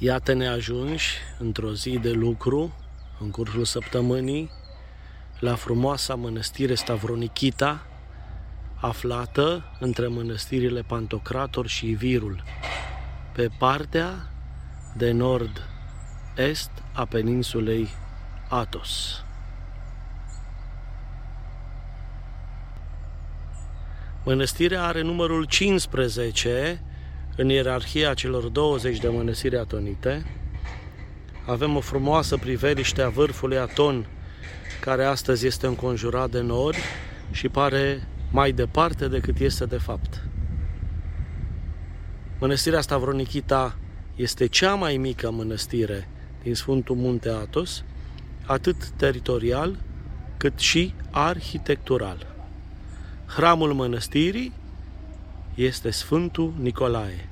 Iată-ne ajunși într-o zi de lucru, în cursul săptămânii, la frumoasa mănăstire Stavronichita, aflată între mănăstirile Pantocrator și Ivirul, pe partea de nord-est a peninsulei Atos. Mănăstirea are numărul 15 în ierarhia celor 20 de mănăstiri atonite. Avem o frumoasă priveliște a vârfului Aton, care astăzi este înconjurat de nori și pare mai departe decât este de fapt. Mănăstirea Stavronichita este cea mai mică mănăstire din Sfântul Munte Atos, atât teritorial cât și arhitectural. Hramul mănăstirii este Sfântul Nicolae.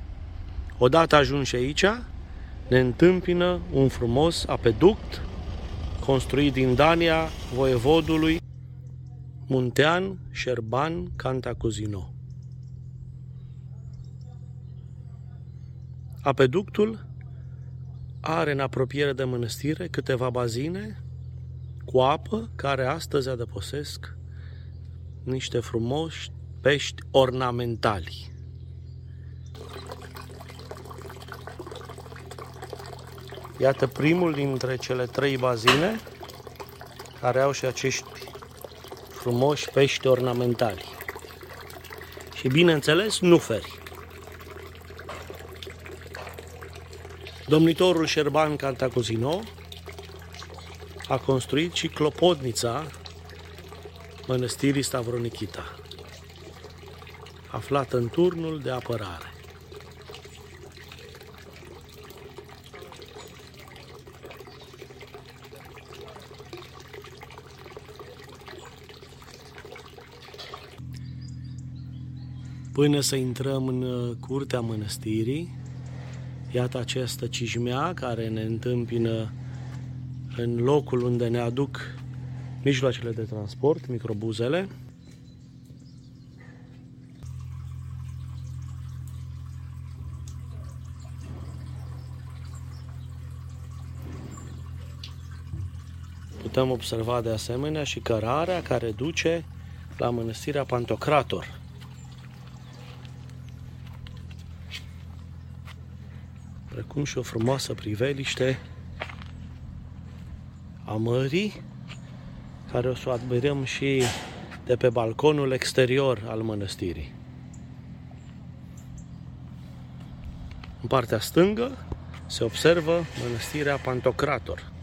Odată ajunși aici, ne întâmpină un frumos apeduct construit din Dania voievodului Muntean Șerban Cantacuzino. Apeductul are în apropiere de mănăstire câteva bazine cu apă care astăzi adăposesc niște frumoși pești ornamentali. Iată primul dintre cele trei bazine care au și acești frumoși pești ornamentali. Și bineînțeles, nu feri. Domnitorul Șerban Cantacuzino a construit și clopodnița mănăstirii Stavronichita, aflată în turnul de apărare. Până să intrăm în uh, curtea mănăstirii, iată această cijmea care ne întâmpină în locul unde ne aduc mijloacele de transport, microbuzele. Putem observa de asemenea și cărarea care duce la mănăstirea Pantocrator. precum și o frumoasă priveliște a mării, care o să o admirăm și de pe balconul exterior al mănăstirii. În partea stângă se observă mănăstirea Pantocrator.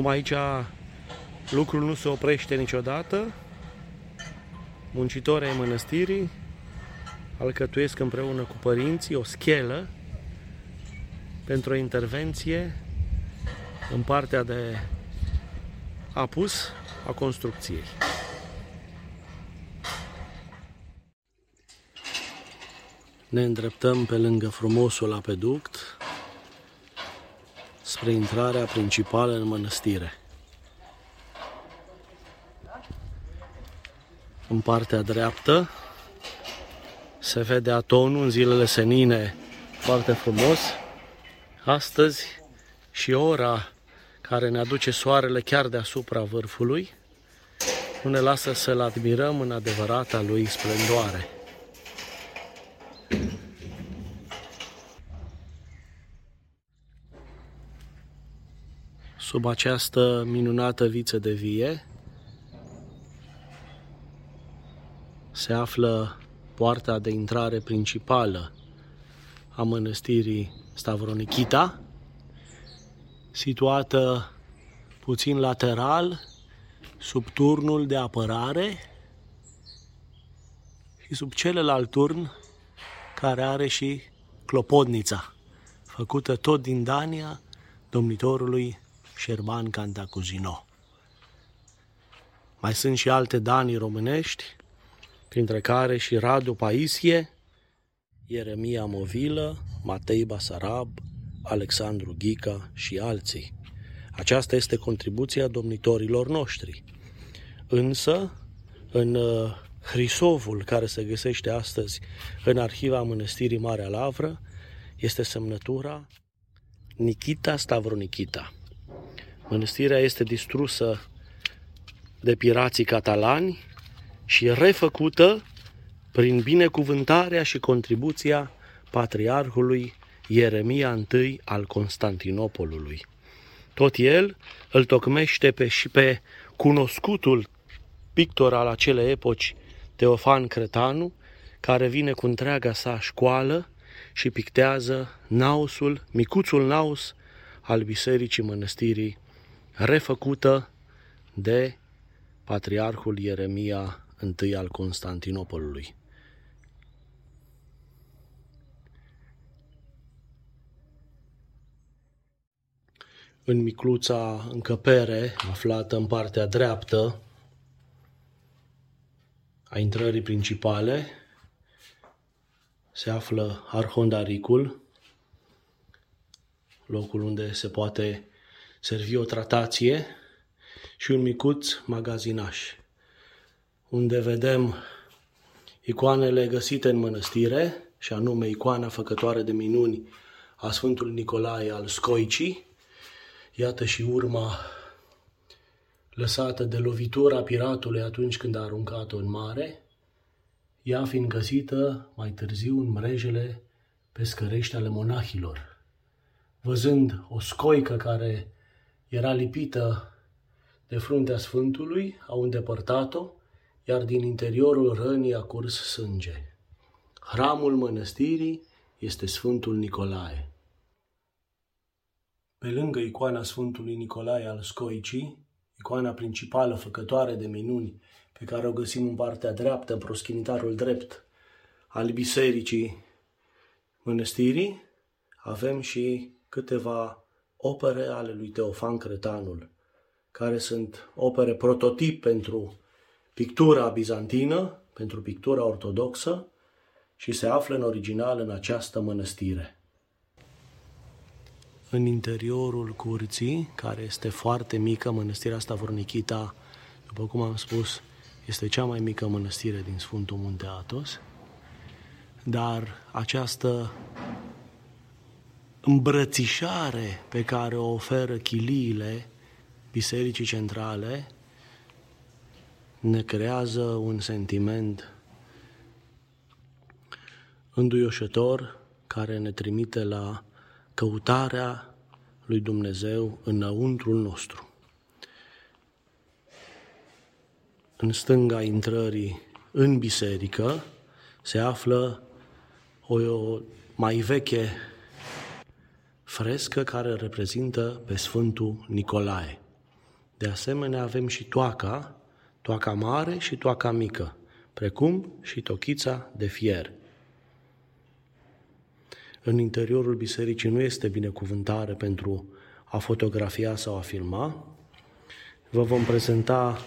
Cum aici lucrul nu se oprește niciodată, muncitorii ai mănăstirii alcătuiesc împreună cu părinții o schelă pentru o intervenție în partea de apus a construcției. Ne îndreptăm pe lângă frumosul apeduct spre intrarea principală în mănăstire. În partea dreaptă se vede atonul în zilele senine foarte frumos. Astăzi și ora care ne aduce soarele chiar deasupra vârfului nu ne lasă să-l admirăm în adevărata lui splendoare. Sub această minunată viță de vie. Se află poarta de intrare principală a mănăstirii Stavronichita, situată puțin lateral, sub turnul de apărare și sub celălalt turn care are și clopodnița, făcută tot din Dania domnitorului Șerban Cantacuzino. Mai sunt și alte danii românești, printre care și Radu Paisie, Ieremia Movilă, Matei Basarab, Alexandru Ghica și alții. Aceasta este contribuția domnitorilor noștri. Însă, în uh, Hrisovul care se găsește astăzi în arhiva Mănăstirii Marea Lavră este semnătura Nikita Stavronikita. Mănăstirea este distrusă de pirații catalani și refăcută prin binecuvântarea și contribuția patriarhului Ieremia I al Constantinopolului. Tot el îl tocmește pe și pe cunoscutul pictor al acelei epoci, Teofan Cretanu, care vine cu întreaga sa școală și pictează nausul, micuțul naus al Bisericii Mănăstirii, refăcută de Patriarhul Ieremia I al Constantinopolului. În micluța încăpere, aflată în partea dreaptă a intrării principale, se află arhondaricul, locul unde se poate servi o tratație și un micuț magazinaș, unde vedem icoanele găsite în mănăstire, și anume icoana făcătoare de minuni a Sfântului Nicolae al Scoicii, iată și urma lăsată de lovitura piratului atunci când a aruncat-o în mare, ea fiind găsită mai târziu în mrejele pescărești ale monahilor. Văzând o scoică care era lipită de fruntea Sfântului, au îndepărtat-o, iar din interiorul rănii a curs sânge. Hramul mănăstirii este Sfântul Nicolae. Pe lângă icoana Sfântului Nicolae al Scoicii, icoana principală făcătoare de minuni pe care o găsim în partea dreaptă, în proschinitarul drept al bisericii mănăstirii, avem și câteva opere ale lui Teofan Cretanul, care sunt opere prototip pentru pictura bizantină, pentru pictura ortodoxă și se află în original în această mănăstire. În interiorul curții, care este foarte mică, mănăstirea Stavornichita, după cum am spus, este cea mai mică mănăstire din Sfântul Munte Atos, dar această îmbrățișare pe care o oferă chiliile Bisericii Centrale ne creează un sentiment înduioșător care ne trimite la căutarea lui Dumnezeu înăuntrul nostru. În stânga intrării în biserică se află o, o mai veche frescă care reprezintă pe Sfântul Nicolae. De asemenea avem și toaca, toaca mare și toaca mică, precum și tochița de fier. În interiorul bisericii nu este binecuvântare pentru a fotografia sau a filma. Vă vom prezenta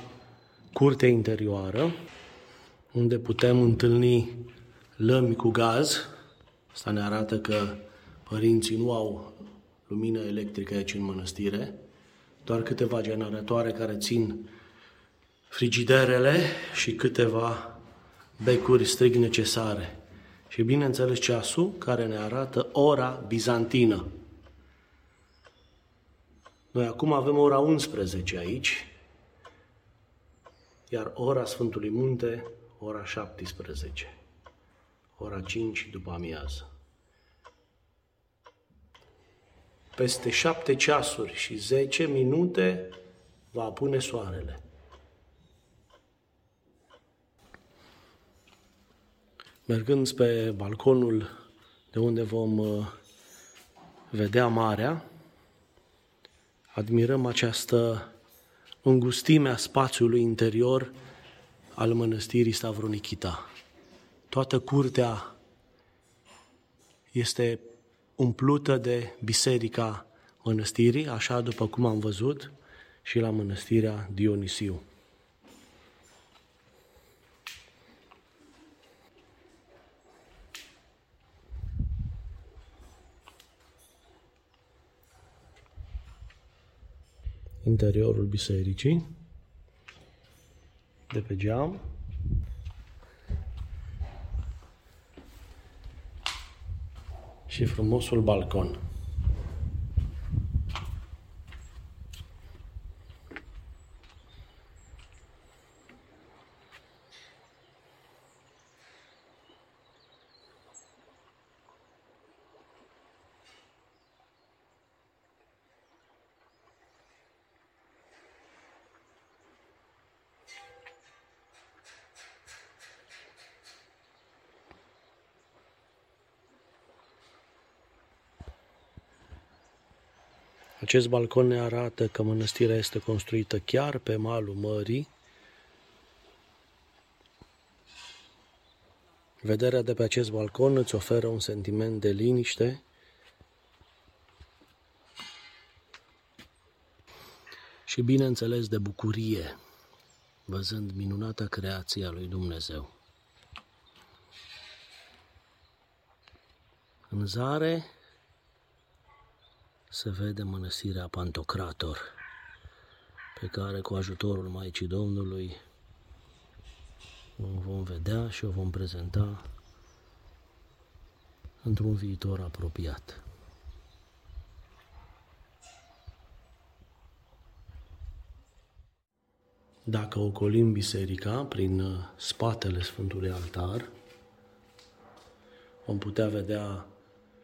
curtea interioară, unde putem întâlni lămi cu gaz. Asta ne arată că părinții nu au lumină electrică aici în mănăstire, doar câteva generatoare care țin frigiderele și câteva becuri strig necesare. Și bineînțeles ceasul care ne arată ora bizantină. Noi acum avem ora 11 aici, iar ora Sfântului Munte, ora 17, ora 5 după amiază. Peste șapte ceasuri și zece minute va pune soarele. Mergând spre balconul de unde vom uh, vedea marea, admirăm această îngustime a spațiului interior al mănăstirii Stavronichita. Toată curtea este umplută de biserica mănăstirii, așa după cum am văzut și la mănăstirea Dionisiu. interiorul bisericii, de pe geam. Și frumosul balcon. Acest balcon ne arată că mănăstirea este construită chiar pe malul mării. Vederea de pe acest balcon îți oferă un sentiment de liniște și bineînțeles de bucurie, văzând minunata creație a lui Dumnezeu. În zare se vede mănăstirea Pantocrator, pe care cu ajutorul Maicii Domnului o vom vedea și o vom prezenta într-un viitor apropiat. Dacă ocolim biserica prin uh, spatele Sfântului Altar, vom putea vedea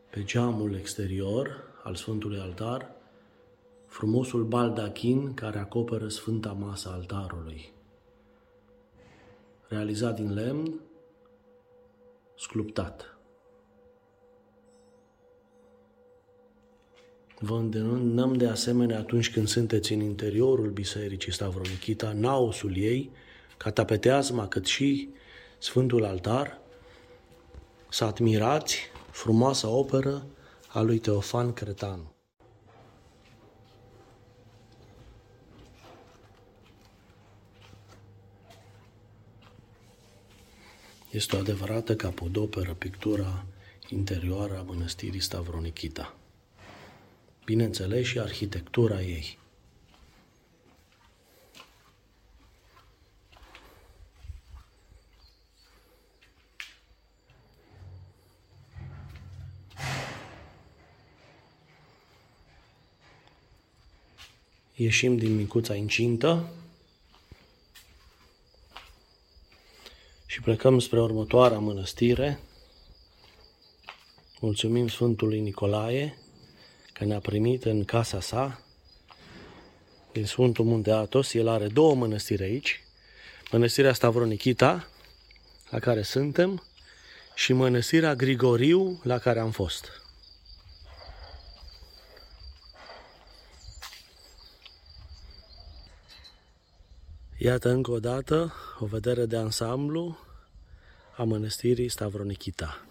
pe geamul exterior al Sfântului Altar, frumosul baldachin care acoperă Sfânta Masă altarului. Realizat din lemn, sculptat. Vă îndemnăm de asemenea atunci când sunteți în interiorul Bisericii Stavronichita, naosul ei, ca tapeteazma cât și Sfântul Altar, să admirați frumoasa operă a lui Teofan Cretanu. Este o adevărată capodoperă pictura interioară a mănăstirii Stavronichita. Bineînțeles și arhitectura ei. Ieșim din micuța incintă și plecăm spre următoarea mănăstire. Mulțumim Sfântului Nicolae că ne-a primit în casa sa din Sfântul Munte Atos. El are două mănăstiri aici. Mănăstirea Stavronichita, la care suntem, și mănăstirea Grigoriu, la care am fost. Iată încă o dată o vedere de ansamblu a mănăstirii Stavronichita.